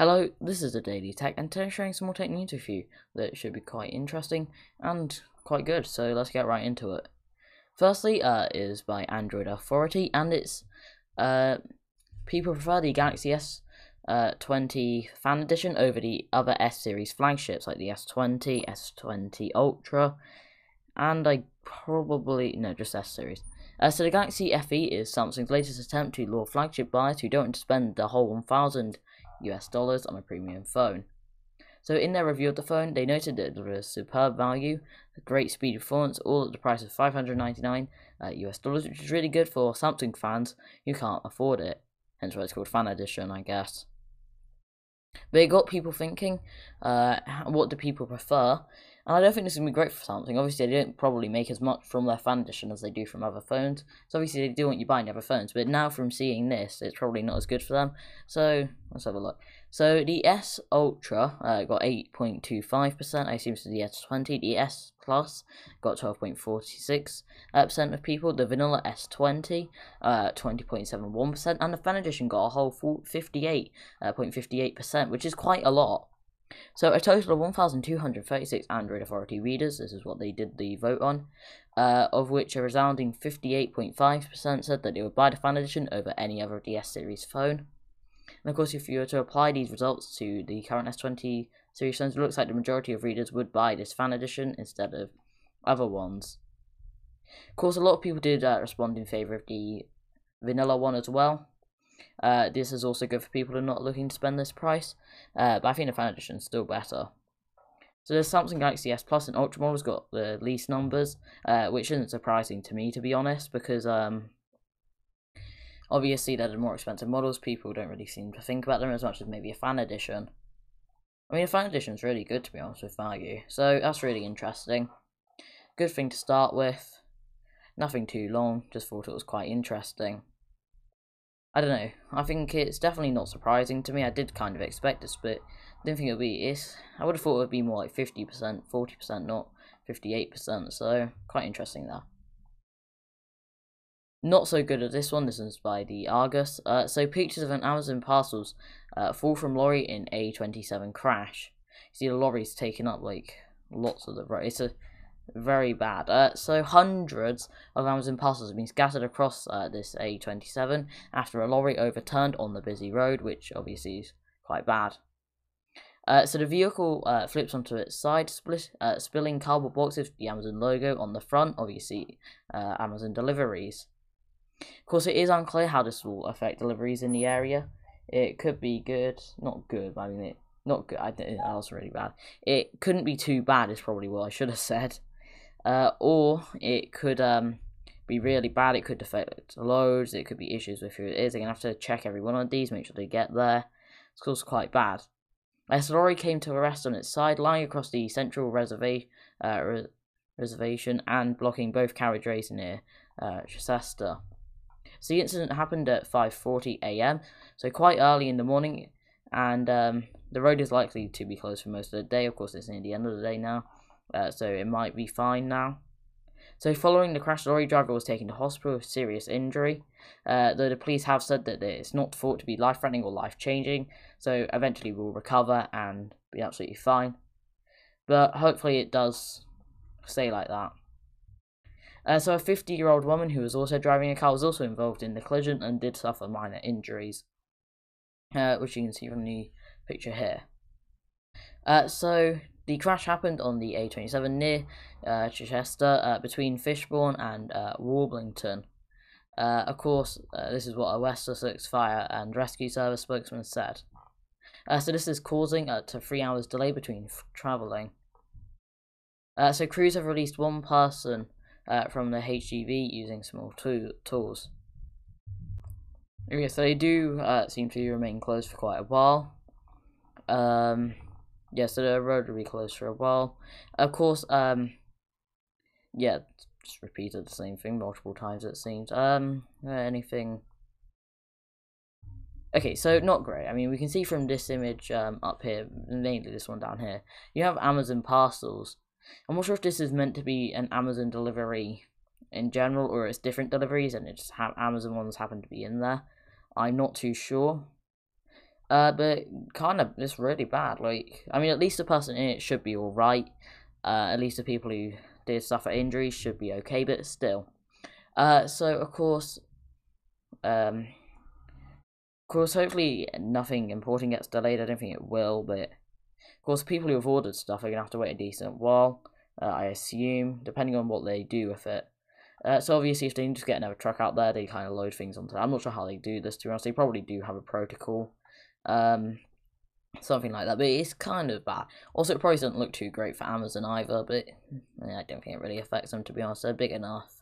Hello, this is the Daily Tech, and today I'm showing some more tech news with you that should be quite interesting and quite good, so let's get right into it. Firstly, uh, is by Android Authority, and it's, uh, people prefer the Galaxy S uh, 20 Fan Edition over the other S series flagships like the S20, S20 Ultra, and I probably, no, just S series. Uh, so the Galaxy FE is Samsung's latest attempt to lure flagship buyers who don't want to spend the whole 1000 US dollars on a premium phone. So in their review of the phone, they noted that it was superb value, great speed performance, all at the price of 599 uh, US dollars, which is really good for Samsung fans who can't afford it. Hence why it's called Fan Edition, I guess. But it got people thinking, uh, what do people prefer? And I don't think this is going to be great for Samsung. Obviously, they don't probably make as much from their fan edition as they do from other phones. So obviously, they do want you buying other phones. But now from seeing this, it's probably not as good for them. So let's have a look. So the S Ultra uh, got 8.25%. I assume it's the S20. The S Plus got 12.46% uh, of people. The Vanilla S20, uh, 20.71%. And the Fan Edition got a whole 58.58%, uh, which is quite a lot. So a total of 1,236 Android Authority readers, this is what they did the vote on, uh, of which a resounding 58.5% said that they would buy the Fan Edition over any other DS series phone. And of course, if you were to apply these results to the current S20 series phones, it looks like the majority of readers would buy this Fan Edition instead of other ones. Of course, a lot of people did uh, respond in favour of the vanilla one as well. Uh, this is also good for people who are not looking to spend this price, uh, but I think the Fan Edition is still better. So the Samsung Galaxy S Plus and Ultra model's got the least numbers, uh, which isn't surprising to me, to be honest, because um, obviously they're the more expensive models. People don't really seem to think about them as much as maybe a Fan Edition. I mean, a Fan Edition is really good, to be honest, with value. So that's really interesting. Good thing to start with. Nothing too long, just thought it was quite interesting. I don't know. I think it's definitely not surprising to me. I did kind of expect this, but didn't think it would be. It's, I would have thought it would be more like 50%, 40%, not 58%. So, quite interesting there. Not so good at this one. This one's by the Argus. Uh, so, pictures of an Amazon parcels uh, fall from lorry in A27 crash. You see, the lorry's taking up like lots of the road. It's a very bad. Uh, so hundreds of Amazon parcels have been scattered across uh, this A27 after a lorry overturned on the busy road, which obviously is quite bad. Uh, so the vehicle uh, flips onto its side, split, uh, spilling cardboard boxes with the Amazon logo on the front, obviously uh, Amazon deliveries. Of course, it is unclear how this will affect deliveries in the area. It could be good, not good, I mean, it, not good, I, that was really bad. It couldn't be too bad, is probably what I should have said uh, or it could um, be really bad. It could affect loads. It could be issues with who it is. They're gonna have to check every one of these, make sure they get there. It's also quite bad. As lorry came to a rest on its side, lying across the central reserva- uh, re- reservation and blocking both carriageways near uh, Chester. So the incident happened at 5:40 a.m., so quite early in the morning, and um, the road is likely to be closed for most of the day. Of course, it's near the end of the day now uh, so it might be fine now. So, following the crash, the lorry driver was taken to hospital with serious injury. Uh, though the police have said that it's not thought to be life threatening or life changing, so eventually will recover and be absolutely fine. But hopefully, it does stay like that. Uh, so, a 50 year old woman who was also driving a car was also involved in the collision and did suffer minor injuries, uh, which you can see from the picture here. Uh, so, the crash happened on the A27 near uh, Chichester uh, between Fishbourne and uh, Warblington. Uh, of course, uh, this is what a West Sussex Fire and Rescue Service spokesman said. Uh, so this is causing a to three hours delay between travelling. so crews have released one person from the HGV using small tool tools. Okay, so they do seem to remain closed for quite a while. Um, yeah, so the road will be closed for a while. Of course, um, yeah, just repeated the same thing multiple times it seems. Um, anything? Okay, so not great. I mean, we can see from this image um, up here, mainly this one down here, you have Amazon parcels. I'm not sure if this is meant to be an Amazon delivery in general, or it's different deliveries, and it's ha- Amazon ones happen to be in there. I'm not too sure. Uh, but kind of, it's really bad. Like, I mean, at least the person in it should be alright. Uh, at least the people who did suffer injuries should be okay, but still. Uh, so, of course, um, of course, hopefully nothing important gets delayed. I don't think it will, but of course, people who have ordered stuff are to have to wait a decent while, uh, I assume, depending on what they do with it. Uh, so obviously, if they just get another truck out there, they kind of load things onto. That. I'm not sure how they do this. To be honest, they probably do have a protocol, um, something like that. But it's kind of bad. Also, it probably doesn't look too great for Amazon either. But I don't think it really affects them. To be honest, they're big enough.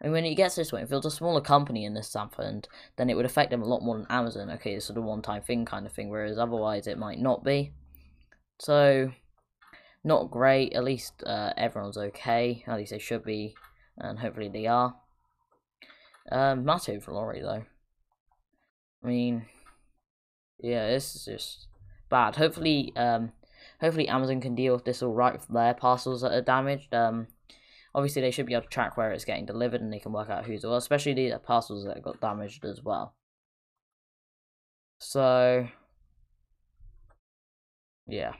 I mean, when it gets this way, if it was a smaller company in this Samfund, then it would affect them a lot more than Amazon. Okay, it's sort of one-time thing kind of thing, whereas otherwise it might not be. So, not great. At least uh, everyone's okay. At least they should be, and hopefully they are. Um, massive lorry though. I mean, yeah, this is just bad. Hopefully, um, hopefully Amazon can deal with this all right with their parcels that are damaged. Um, obviously they should be able to track where it's getting delivered and they can work out who's well, especially the parcels that got damaged as well. So, yeah.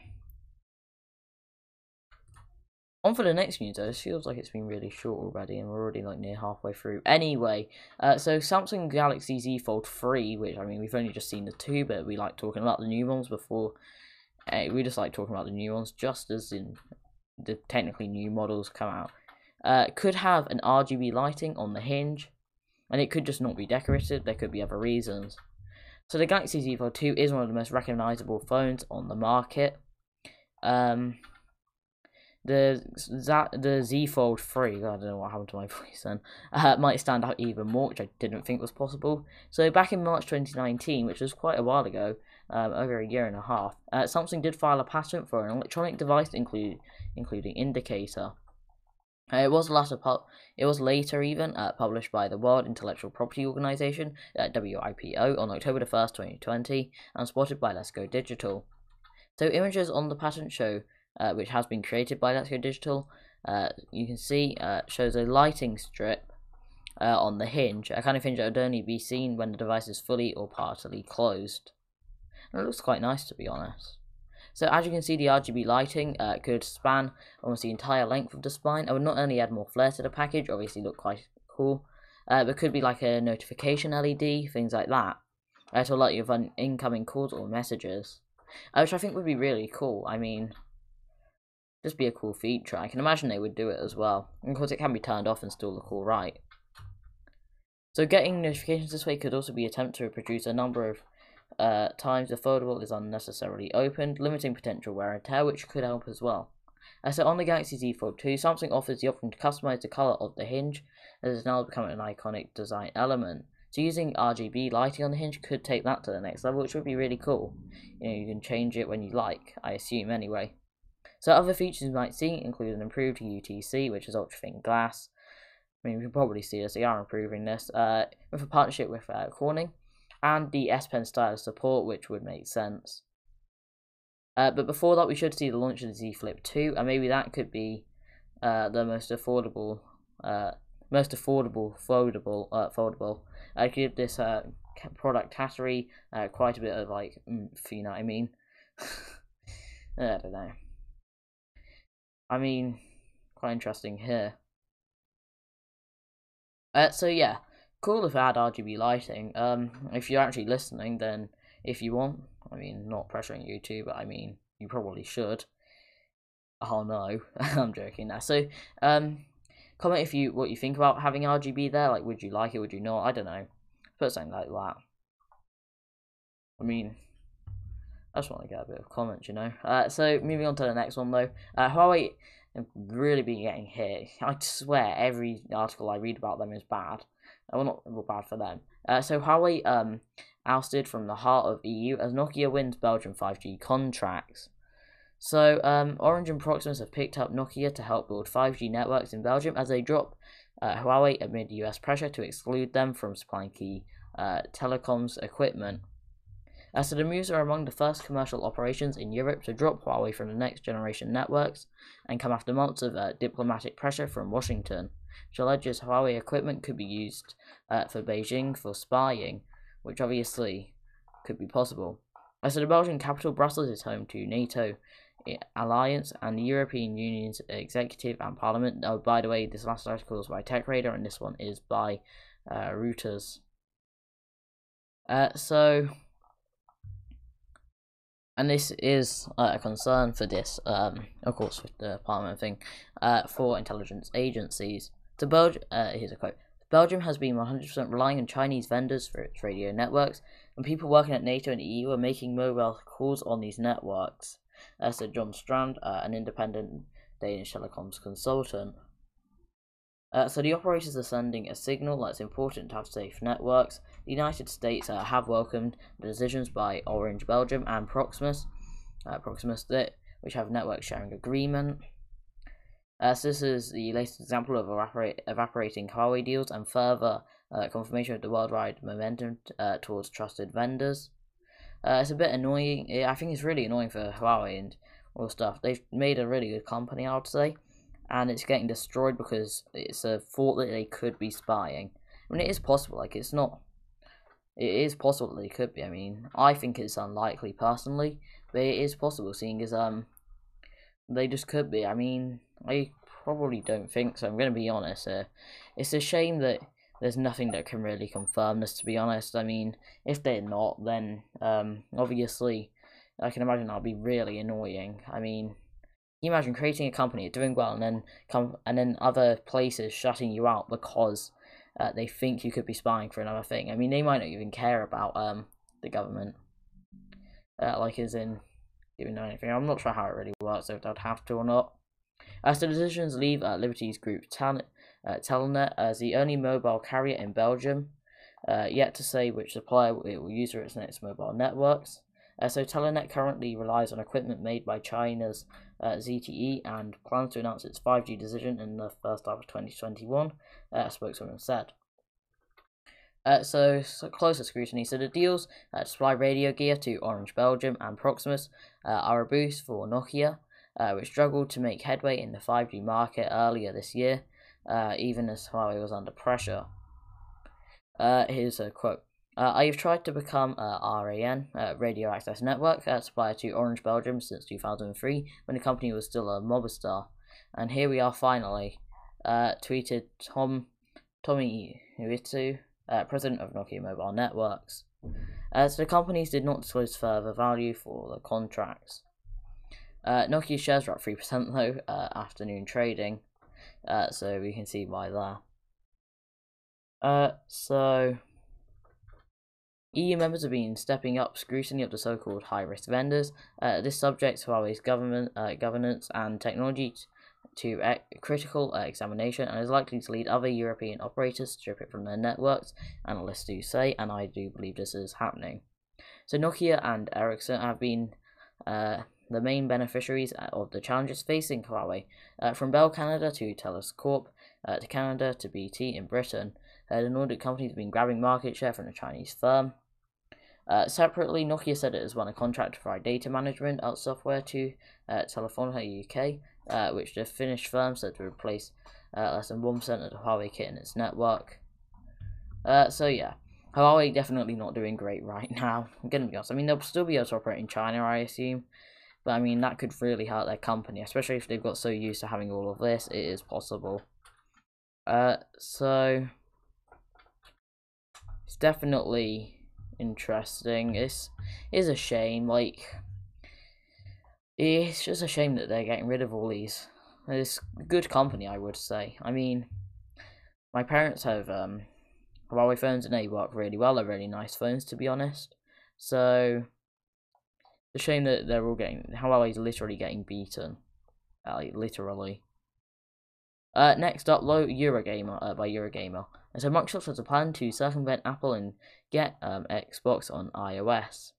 On for the next news though, this feels like it's been really short already and we're already like near halfway through. Anyway, uh, so Samsung Galaxy Z Fold 3, which I mean we've only just seen the two, but we like talking about the new ones before, uh, we just like talking about the new ones just as in the technically new models come out. Uh, could have an RGB lighting on the hinge, and it could just not be decorated, there could be other reasons. So the Galaxy Z Fold 2 is one of the most recognizable phones on the market. Um, the the Z Fold 3, I don't know what happened to my voice then, uh, might stand out even more, which I didn't think was possible. So back in March 2019, which was quite a while ago, um, over a year and a half, uh, Samsung did file a patent for an electronic device include, including indicator. Uh, it was later it was later even uh, published by the World Intellectual Property Organization uh, WIPO on October the 1st, 2020, and spotted by Let's Go Digital. So images on the patent show uh, which has been created by Let's Go Digital, uh, you can see uh, shows a lighting strip uh, on the hinge, a kind of hinge that would only be seen when the device is fully or partly closed. And it looks quite nice to be honest. So as you can see, the RGB lighting uh, could span almost the entire length of the spine. I would not only add more flair to the package, obviously look quite cool, uh, but could be like a notification LED, things like that, uh, to alert you of incoming calls or messages, uh, which I think would be really cool. I mean, just be a cool feature. I can imagine they would do it as well. And of course, it can be turned off and still look alright. So getting notifications this way could also be an attempt to produce a number of uh, times the foldable is unnecessarily opened, limiting potential wear and tear, which could help as well. As so on the Galaxy Z Fold 2, Samsung offers the option to customize the color of the hinge, as it's now become an iconic design element. So using RGB lighting on the hinge could take that to the next level, which would be really cool. You know, you can change it when you like, I assume anyway. So other features you might see include an improved UTG, which is ultra thin glass. I mean, we can probably see this. They are improving this uh, with a partnership with uh, Corning, and the S Pen stylus support, which would make sense. Uh, but before that, we should see the launch of the Z Flip 2, and maybe that could be uh, the most affordable, uh, most affordable foldable, uh, foldable. I give this uh, product category uh, quite a bit of like, if you know what I mean. I don't know. I mean, quite interesting here. Uh, so yeah, cool if it had RGB lighting. Um, if you're actually listening, then if you want, I mean, not pressuring you to, but I mean, you probably should. Oh no, I'm joking now. So, um, comment if you what you think about having RGB there. Like, would you like it? Would you not? I don't know. Put something like that. I mean, I just want to get a bit of comments, you know. Uh, so moving on to the next one though, uh, Huawei have really been getting hit. I swear every article I read about them is bad. Uh, well, not well, bad for them. Uh, so Huawei um ousted from the heart of EU as Nokia wins Belgium 5G contracts. So um, Orange and Proximus have picked up Nokia to help build 5G networks in Belgium as they drop uh, Huawei amid US pressure to exclude them from supplying key uh, telecoms equipment. As the moves are among the first commercial operations in Europe to drop Huawei from the next generation networks and come after months of uh, diplomatic pressure from Washington, which alleges Huawei equipment could be used uh, for Beijing for spying, which obviously could be possible. As said the Belgian capital Brussels is home to NATO alliance and the European Union's executive and parliament. Oh, by the way, this last article is by TechRadar and this one is by uh, Reuters. Uh, so, and this is uh, a concern for this, um, of course, with the parliament thing, uh, for intelligence agencies. To Belgium, uh, here's a quote. Belgium has been 100% relying on Chinese vendors for its radio networks, and people working at NATO and EU are making mobile calls on these networks uh, said John Strand, uh, an independent Danish telecoms consultant. Uh, so the operators are sending a signal that it's important to have safe networks. The United States uh, have welcomed the decisions by Orange Belgium and Proximus, uh, Proximus that, which have network sharing agreement. Uh, so this is the latest example of evaporate, evaporating Huawei deals and further uh, confirmation of the worldwide momentum uh, towards trusted vendors. Uh, it's a bit annoying. I think it's really annoying for Huawei and all stuff. They've made a really good company, I would say, and it's getting destroyed because it's a thought that they could be spying. I mean, it is possible. Like, it's not. It is possible that could be. I mean, I think it's unlikely personally, but it is possible, seeing as um, they just could be. I mean, I probably don't think so. I'm going to be honest. Uh, it's a shame that there's nothing that can really confirm this to be honest. I mean, if they're not, then um, obviously I can imagine that'll be really annoying. I mean, you imagine creating a company, doing well, and then come and then other places shutting you out because uh, they think you could be spying for another thing. I mean, they might not even care about um the government, uh, like as in know anything. I'm not sure how it really works, if they'd have to or not. As the decisions leave uh, Liberty's group Telenet uh, as the only mobile carrier in Belgium, uh, yet to say which supplier it will use for its next mobile networks. Uh, so Telenet currently relies on equipment made by China's uh, ZTE and plans to announce its 5G decision in the first half of 2021, uh, a spokeswoman said. Uh, so, so, closer scrutiny. So the deals uh, to supply radio gear to Orange Belgium and Proximus uh, are a boost for Nokia, uh, which struggled to make headway in the 5G market earlier this year uh, even as Huawei was under pressure. Here's a quote. Uh, I have tried to become a RAN, Radio Access Network, uh, supplier to Orange Belgium since 2003, when the company was still a Mobistar. And here we are finally, uh, tweeted Tom Tommi Uitto, uh, president of Nokia Mobile Networks. As the companies did not disclose further value for the contracts. Uh, Nokia shares were up 3% though, uh, afternoon trading, uh, so we can see why there. So EU members have been stepping up scrutiny of the so-called high-risk vendors. Uh, this subjects Huawei's government uh, governance and technology to critical uh, examination and is likely to lead other European operators to strip it from their networks, analysts do say, and I do believe this is happening. So Nokia and Ericsson have been uh, the main beneficiaries of the challenges facing Huawei, uh, from Bell Canada to Telus Corp uh, to Canada to BT in Britain. Uh, the Nordic companies have been grabbing market share from the Chinese firm. Uh, separately, Nokia said it has won a contract to provide data management out software to uh, Telefonica UK, uh, which the Finnish firm said to replace uh, less than 1% of the Huawei kit in its network. so yeah, Huawei definitely not doing great right now. I'm gonna be honest. I mean, they'll still be able to operate in China, I assume, but I mean, that could really hurt their company, especially if they've got so used to having all of this. It is possible. Uh, so it's definitely interesting. It's is a shame. Like it's just a shame that they're getting rid of all these. It's good company, I would say. I mean, my parents have um Huawei phones and they work really well. They're really nice phones, to be honest. So it's a shame that they're all getting Huawei's literally getting beaten, like literally. Uh, next up, low Eurogamer uh, by Eurogamer. And so Microsoft has a plan to circumvent Apple and get um, Xbox on iOS.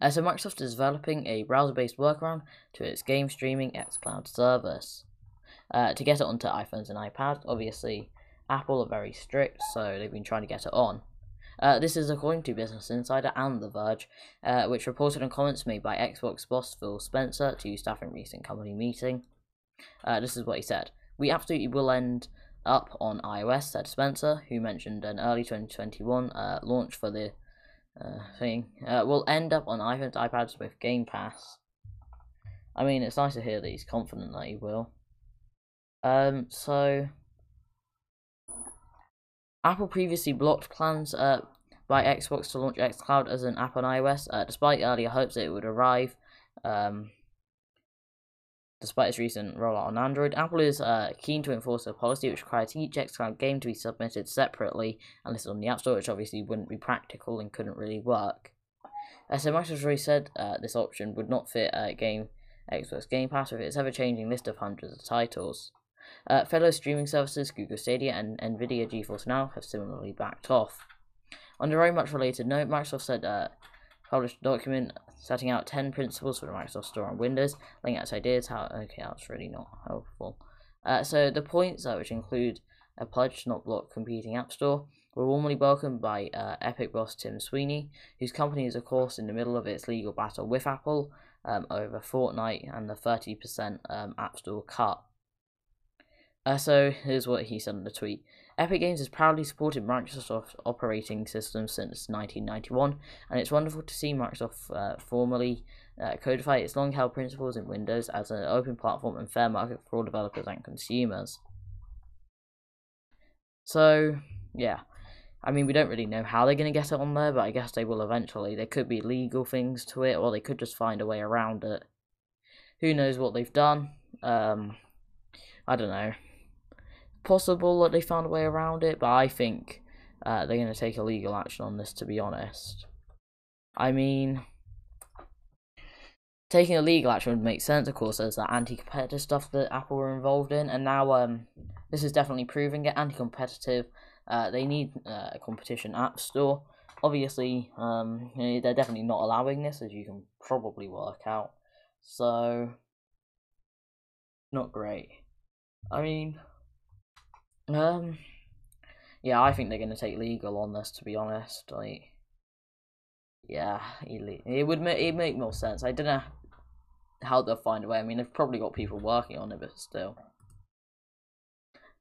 Uh, so Microsoft is developing a browser-based workaround to its game streaming xCloud service. Uh, to get it onto iPhones and iPads, obviously Apple are very strict, so they've been trying to get it on. Uh, this is according to Business Insider and The Verge, uh, which reported on comments made by Xbox boss Phil Spencer to staff in recent company meeting. Uh, this is what he said. We absolutely will end up on iOS, said Spencer, who mentioned an early 2021 uh, launch for the uh, thing uh, will end up on iPhones, iPads with Game Pass. I mean, it's nice to hear that he's confident that he will. Um, so Apple previously blocked plans uh, by Xbox to launch xCloud as an app on iOS, uh, despite earlier hopes that it would arrive. Um, despite its recent rollout on Android, Apple is uh, keen to enforce a policy which requires each xCloud game to be submitted separately and listed on the App Store, which obviously wouldn't be practical and couldn't really work. As so Microsoft already said, uh, this option would not fit uh, game Xbox Game Pass with its ever-changing list of hundreds of titles. Uh, fellow streaming services Google Stadia and Nvidia GeForce Now have similarly backed off. On a very much related note, Microsoft said uh, published a document setting out 10 principles for the Microsoft Store on Windows, laying out ideas how. Okay, that's really not helpful. Uh, so the points, uh, which include a pledge to not block competing App Store, were warmly welcomed by uh, Epic boss Tim Sweeney, whose company is, of course, in the middle of its legal battle with Apple um, over Fortnite and the 30% um, App Store cut. Uh, so here's what he said in the tweet. Epic Games has proudly supported Microsoft operating systems since 1991, and it's wonderful to see Microsoft uh, formally uh, codify its long held principles in Windows as an open platform and fair market for all developers and consumers. So, yeah. I mean, we don't really know how they're going to get it on there, but I guess they will eventually. There could be legal things to it, or they could just find a way around it. Who knows what they've done? Um, I don't know possible that they found a way around it, but I think uh, they're going to take a legal action on this, to be honest. I mean, taking a legal action would make sense, of course, there's that anti competitive stuff that Apple were involved in, and now um, this is definitely proving it anti competitive. Uh, they need uh, a competition app store. Obviously, um, they're definitely not allowing this, as you can probably work out. So, not great. I mean, um, yeah, I think they're going to take legal on this. To be honest, like, yeah, it would make it make more sense. I don't know how they'll find a way. I mean, they've probably got people working on it, but still.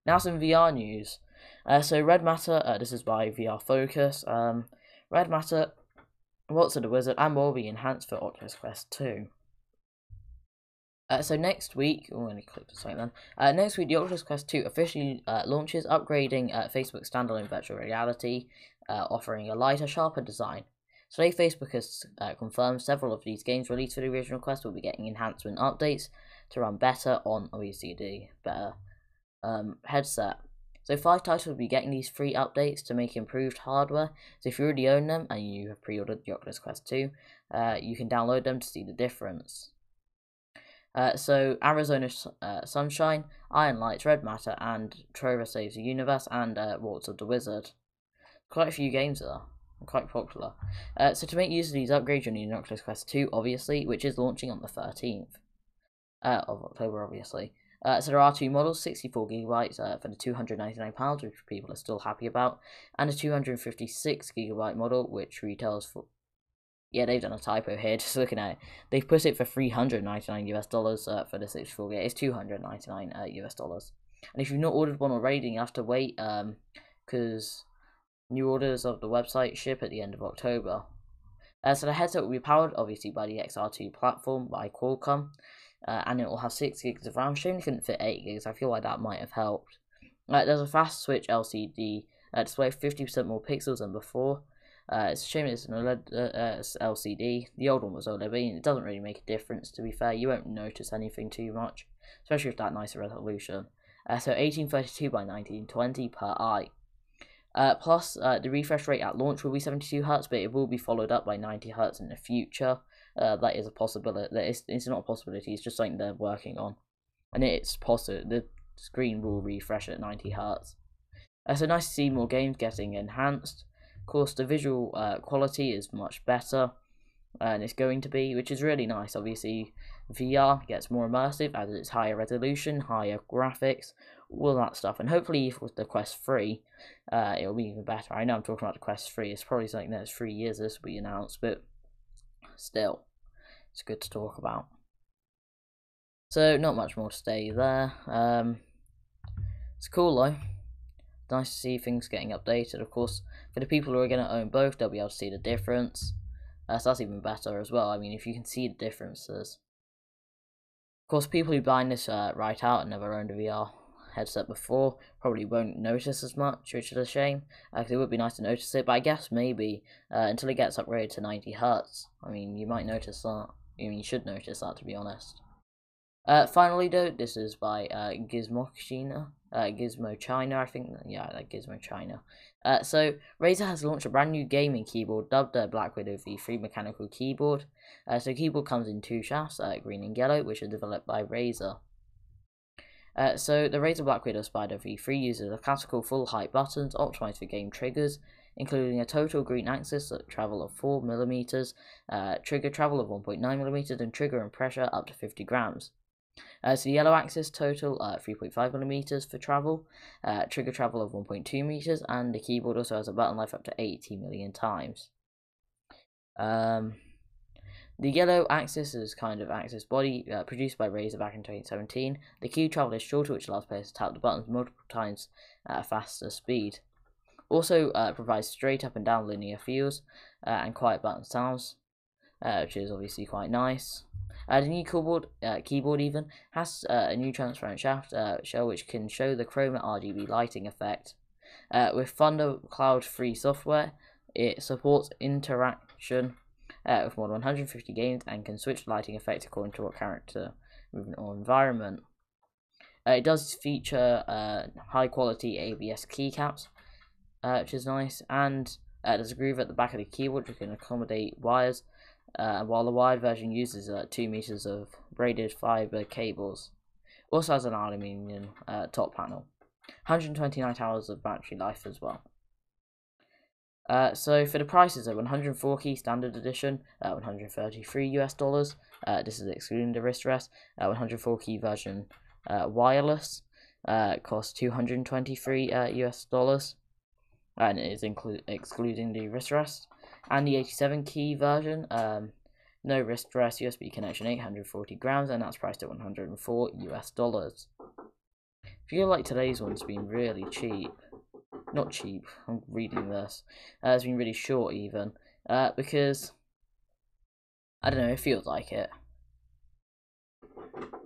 Now some VR news. Uh, so Red Matter, uh, this is by VR Focus. Um, Red Matter, What's the Wizard, and will be enhanced for Oculus Quest 2. Uh, so next week, oh, let me click the site then. Uh, next week, the Oculus Quest 2 officially uh, launches, upgrading uh, Facebook standalone virtual reality, uh, offering a lighter, sharper design. Today, Facebook has uh, confirmed several of these games released for the original Quest will be getting enhancement updates to run better on OECD, better um, headset. So five titles will be getting these free updates to make improved hardware. So if you already own them and you have pre-ordered the Oculus Quest 2, you can download them to see the difference. Uh, so Arizona uh, Sunshine, Iron Lights, Red Matter, and Trover Saves the Universe, and uh, Waltz of the Wizard. Quite a few games there. Quite popular. Uh, so to make use of these upgrades, you'll need an Oculus Quest 2, obviously, which is launching on the 13th uh, of October, obviously. Uh, so there are two models, 64 gigabytes uh, for the 299 pounds, which people are still happy about, and a 256 gigabyte model, which retails for yeah, they've done a typo here. Just looking at it, they've put it for three hundred ninety nine US dollars uh, for the six four. Yeah, it's two hundred ninety nine uh, US dollars. And if you've not ordered one already, you have to wait um, because new orders of the website ship at the end of October. Uh, so the headset will be powered obviously by the XR2 platform by Qualcomm, uh, and it will have six gigs of RAM. Shame it couldn't fit eight gigs. I feel like that might have helped. Uh, there's a fast switch LCD uh, display, fifty percent more pixels than before. Uh, it's a shame it's an OLED uh, uh LCD. The old one was OLED, but it doesn't really make a difference. To be fair, you won't notice anything too much, especially with that nicer resolution. Uh, so 1832 by 1920 per eye. Uh, plus, uh, the refresh rate at launch will be 72 Hz, but it will be followed up by 90 Hz in the future. Uh, that is a possibility. That is, it's not a possibility. It's just something they're working on, and it's possible. The screen will refresh at 90 Hz. Uh, so nice to see more games getting enhanced. Of course, the visual uh, quality is much better, and it's going to be, which is really nice. Obviously, VR gets more immersive as it's higher resolution, higher graphics, all that stuff. And hopefully, with the Quest 3, uh, it'll be even better. I know I'm talking about the Quest 3, it's probably something that's three years this will be announced, but still, it's good to talk about. So, not much more to say there. Um, it's cool though. nice to see things getting updated. Of course, for the people who are going to own both, they'll be able to see the difference. Uh, so that's even better as well. I mean, if you can see the differences. Of course, people who buy this uh, right out and never owned a VR headset before probably won't notice as much, which is a shame. Actually, it would be nice to notice it, but I guess maybe uh, until it gets upgraded to 90 hertz. I mean, you might notice that. I mean, you should notice that, to be honest. Uh, finally, though, this is by uh, Gizmo China. Uh, Gizmo China, I think. Yeah, like Gizmo China. Uh, so, Razer has launched a brand new gaming keyboard dubbed the Black Widow V3 mechanical keyboard. Uh, so, keyboard comes in two shafts, uh, green and yellow, which are developed by Razer. Uh, so, the Razer Black Widow Spider V3 uses a classical full height buttons optimized for game triggers, including a total green axis travel of 4mm, uh, trigger travel of 1.9mm, and trigger and pressure up to 50 grams. Uh, so the yellow axis total uh, 3.5 millimeters for travel, uh, trigger travel of 1.2 meters, and the keyboard also has a button life up to 80 million times. Um, the yellow axis is kind of axis body uh, produced by Razer back in 2017. The key travel is shorter, which allows players to tap the buttons multiple times at a faster speed. Also uh, provides straight up and down linear feels uh, and quiet button sounds, which is obviously quite nice. Uh, the new keyboard, uh, keyboard even has uh, a new transparent shaft uh, shell which can show the chroma RGB lighting effect. Uh, with Thundercloud free software, it supports interaction uh, with more than 150 games and can switch lighting effect according to what character, movement, or environment. it does feature high quality ABS keycaps, which is nice, and there's a groove at the back of the keyboard which can accommodate wires uh, while the wired version uses uh, 2 meters of braided fiber cables. Also has an aluminium uh, top panel. 129 hours of battery life as well. Uh, so for the prices, a 104 key standard edition, uh, 133 US dollars. Uh, this is excluding the wrist rest. 104 key version wireless costs 223 US dollars, and it is excluding the wrist rest and the 87 key version. Um, no wrist rest USB connection, 840 grams, and that's priced at 104 US dollars. Feel like today's one's been really cheap. Not cheap, I'm reading this. Uh, it's been really short, even. Uh, because, I don't know, it feels like it.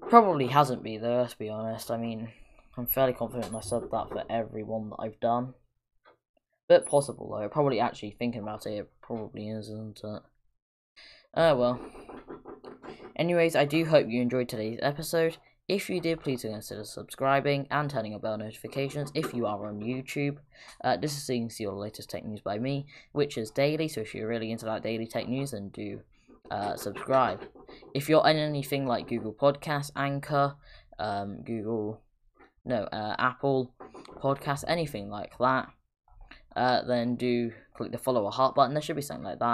Probably hasn't been, though, let's be honest. I mean, I'm fairly confident I said that for every one that I've done. Bit possible though. Probably actually thinking about it, it probably isn't it? Oh well. Anyways, I do hope you enjoyed today's episode. If you did, please consider subscribing and turning on bell notifications if you are on YouTube. Uh, this is seeing see all the latest tech news by me, which is daily. So if you're really into that daily tech news, then do uh, subscribe. If you're on anything like Google Podcasts, Anchor, um, Google, no, uh, Apple Podcasts, anything like that, uh, then do click the follow or heart button. There should be something like that.